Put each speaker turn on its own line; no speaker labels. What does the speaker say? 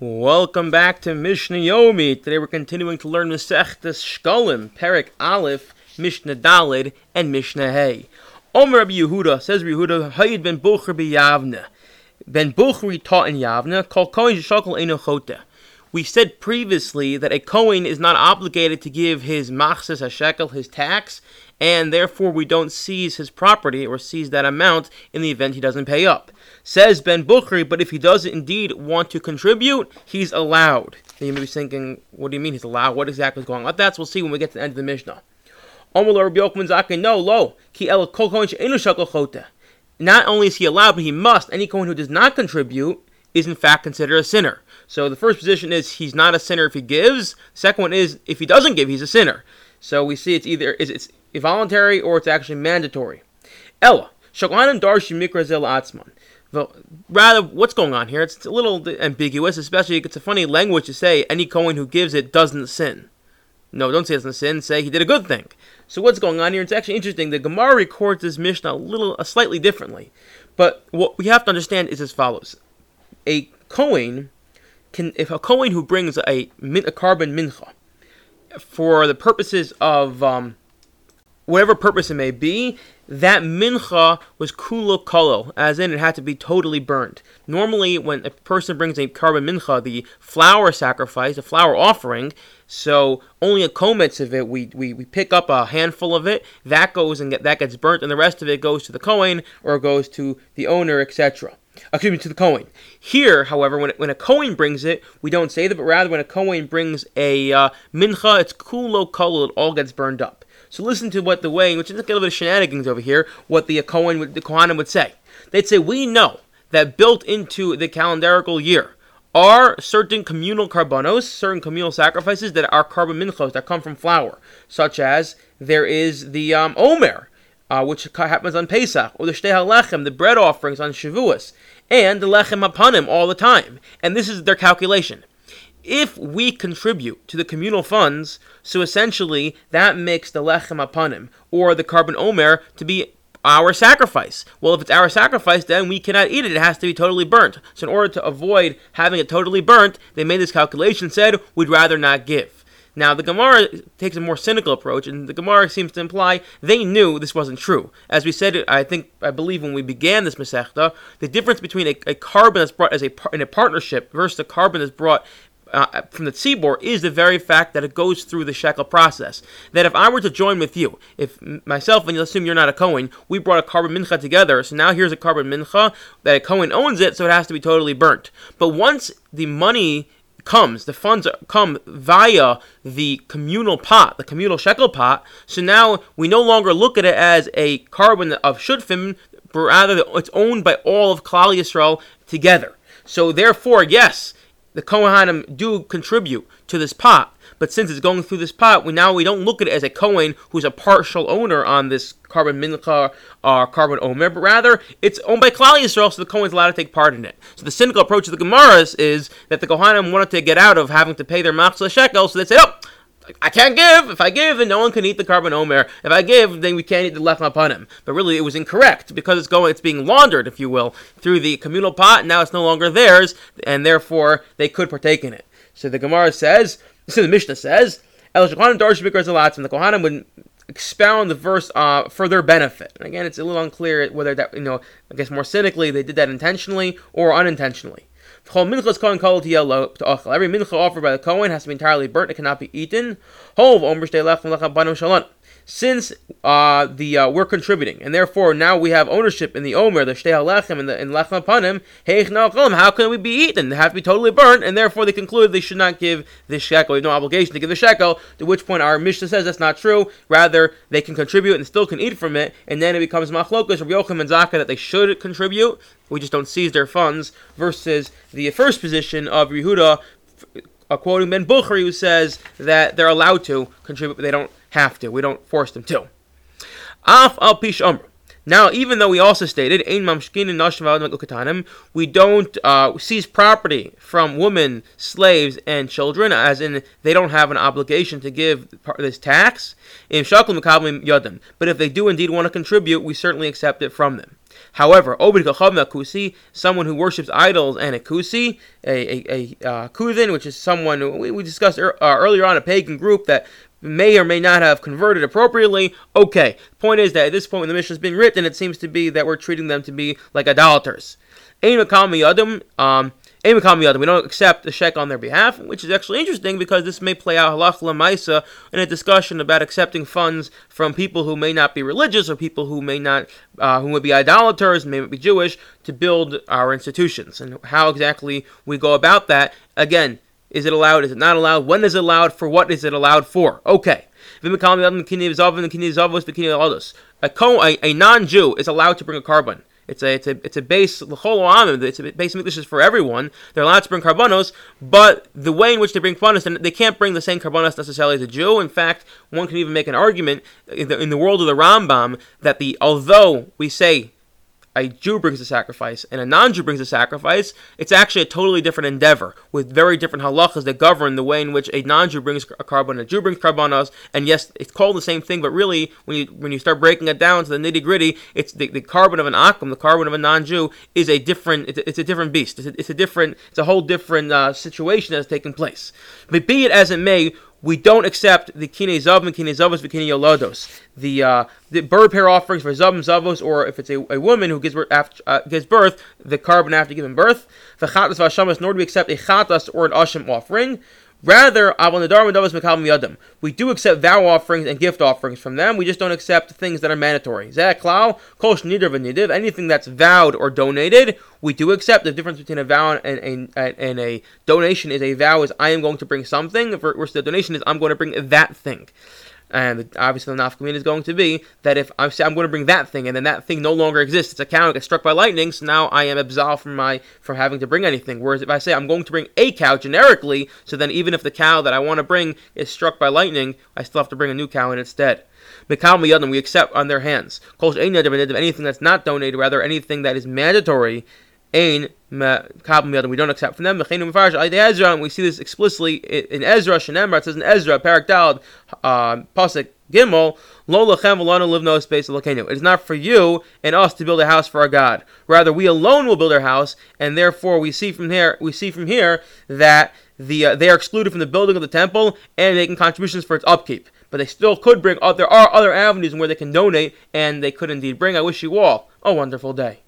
Welcome back to Mishnah Yomi. Today we're continuing to learn Masechtas Shkolim, Perik Aleph, Mishnah Dalid, and Mishnah Hey. Omer Rabbi Yehuda says Yehuda Hayid ben Bucher Yavne. Ben Buchri taught in Yavne, Kol Kohen Shakal Enochote. We said previously that a Kohen is not obligated to give his machzes shekel, his tax, and therefore we don't seize his property or seize that amount in the event he doesn't pay up. Says Ben Bukhari, but if he does indeed want to contribute, he's allowed. And you may be thinking, what do you mean he's allowed? What exactly is going on? That's we'll see when we get to the end of the Mishnah. No, lo, Not only is he allowed, but he must. Any Kohen who does not contribute is in fact considered a sinner. So the first position is he's not a sinner if he gives. Second one is if he doesn't give, he's a sinner. So we see it's either is it's voluntary or it's actually mandatory. Ella, Shakwanim Darshi Mikrazel Atzman. Rather, what's going on here? It's a little ambiguous, especially it's a funny language to say any Kohen who gives it doesn't sin. No, don't say doesn't sin. Say he did a good thing. So what's going on here? It's actually interesting. The Gemara records this Mishnah a little, a slightly differently. But what we have to understand is as follows: A Kohen can, if a Kohen who brings a, a korban mincha for the purposes of um, whatever purpose it may be, that mincha was kulo kolo, as in it had to be totally burned. Normally, when a person brings a korban mincha, the flour sacrifice, the flour offering, so only a kometz of it, we, we, we pick up a handful of it, that goes and get, that gets burnt, and the rest of it goes to the Kohen or goes to the owner, etc. Excuse me, to the Kohen. Here, however, when, when a Kohen brings it, we don't say that, but rather when a Kohen brings a uh, mincha, it's kulo kolo, it all gets burned up. So listen to what the way, which is a little bit of shenanigans over here, what the Kohen, would, the Kohanim would say. They'd say, we know that built into the calendarical year are certain communal karbanos, certain communal sacrifices that are korban minchos that come from flour, such as there is the um, omer, uh, which happens on Pesach, or the shtei halechem, the bread offerings on Shavuos, and the lechem apanim all the time. And this is their calculation if we contribute to the communal funds, so essentially that makes the lechem apanim or the korban omer to be our sacrifice. Well, if it's our sacrifice, then we cannot eat it. It has to be totally burnt. So, in order to avoid having it totally burnt, they made this calculation. Said we'd rather not give. Now, the Gemara takes a more cynical approach, and the Gemara seems to imply they knew this wasn't true. As we said, I think, I believe when we began this Masechta, the difference between a, a korban that's brought as a in a partnership versus a korban that's brought uh, from the tzibor is the very fact that it goes through the shekel process. That if I were to join with you, if myself and you assume you're not a Kohen, we brought a korban mincha together, so now here's a korban mincha that a Kohen owns it, so it has to be totally burnt. But once the money comes, the funds come via the communal pot, the communal shekel pot, so now we no longer look at it as a korban of shutfim, but rather it's owned by all of Klal Yisrael together. So therefore, yes, the Kohanim do contribute to this pot, but since it's going through this pot, we now we don't look at it as a Cohen who's a partial owner on this korban mincha uh, or korban omer, but rather it's owned by Klal Yisrael, so the Kohen's allowed to take part in it. So the cynical approach of the Gemaras is that the Kohanim wanted to get out of having to pay their machzah shekel, so they said, oh, I can't give. If I give, then no one can eat the korban omer. If I give, then we can't eat the lechem apanim. But really, it was incorrect because it's going, it's being laundered, if you will, through the communal pot. And now it's no longer theirs, and therefore they could partake in it. So the Gemara says, so the Mishnah says, El Shulchan Darsh and the Kohanim would expound the verse uh, for their benefit. And again, it's a little unclear whether that, you know, I guess more cynically, they did that intentionally or unintentionally. Every mincha offered by the Kohen has to be entirely burnt, it cannot be eaten since uh, the uh, we're contributing, and therefore now we have ownership in the Omer, the Shtei HaLechem, and the in Lechem Apanim, how can we be eaten? They have to be totally burnt, and therefore they conclude they should not give the shekel. We have no obligation to give the shekel, to which point our Mishnah says that's not true. Rather, they can contribute and still can eat from it, and then it becomes machlokas, Rabbi Yochanan ben Zakkai, that they should contribute. We just don't seize their funds, versus the first position of Yehuda, uh, quoting Ben Bukhari, who says that they're allowed to contribute, but they don't have to. We don't force them to. Af al pish Now, even though we also stated, Ein mamshkin and we don't uh, seize property from women, slaves, and children, as in they don't have an obligation to give this tax. But if they do indeed want to contribute, we certainly accept it from them. However, Obed Kusi, someone who worships idols, and a Kusi, a, a, a uh, Kuthin, which is someone we, we discussed er, uh, earlier on, a pagan group that may or may not have converted appropriately. Okay. Point is that at this point when the Mishnah is being written, it seems to be that we're treating them to be like idolaters. Um, we don't accept the shek on their behalf, which is actually interesting because this may play out halach in a discussion about accepting funds from people who may not be religious or people who may not, uh, who would be idolaters, may not be Jewish, to build our institutions and how exactly we go about that. Again, is it allowed? Is it not allowed? When is it allowed? For what is it allowed for? Okay. A, a, non-Jew is allowed to bring a korban. It's a it's a it's a beis It's a beis mikdash for everyone. They're allowed to bring karbanos, but the way in which they bring karbanos, they can't bring the same karbanos necessarily as a Jew. In fact, one can even make an argument in the, in the world of the Rambam that the although we say a Jew brings a sacrifice and a non-Jew brings a sacrifice, it's actually a totally different endeavor with very different halachas that govern the way in which a non-Jew brings a and a Jew brings karbanos. And yes, it's called the same thing, but really, when you when you start breaking it down to the nitty gritty, it's the, the korban of an akum, the korban of a non-Jew, is a different. It's a, it's a different beast. It's a, it's a, different. It's a whole different uh, situation that's taking place. But be it as it may, we don't accept the kine zav and kine zavos v'kine yolodos, the uh, the bird pair offerings for zav and zavos, or if it's a, a woman who gives birth, after, uh, gives birth, the korban after giving birth. V'chatas v'ashamas, nor do we accept a chatas or an asham offering. Rather, we do accept vow offerings and gift offerings from them. We just don't accept things that are mandatory. Anything that's vowed or donated, we do accept. The difference between a vow and, and, and a donation is a vow is I am going to bring something, versus the donation is I'm going to bring that thing. And obviously, the nafkamina is going to be that if I say I'm going to bring that thing, and then that thing no longer exists, it's a cow gets struck by lightning, so now I am absolved from my from having to bring anything. Whereas if I say I'm going to bring a cow generically, so then even if the cow that I want to bring is struck by lightning, I still have to bring a new cow in its stead. Mikal miyadim, we accept on their hands. Anything that's not donated, rather anything that is mandatory, Ain we don't accept from them. We see this explicitly in Ezra. Shenemar it says in Ezra, Parak Dal, uh, Pasuk Gimel, Lo lechem live no space It is not for you and us to build a house for our God. Rather, we alone will build our house, and therefore we see from here we see from here that the uh, they are excluded from the building of the temple and making contributions for its upkeep. But they still could bring. Uh, there are other avenues where they can donate, and they could indeed bring. I wish you all a wonderful day.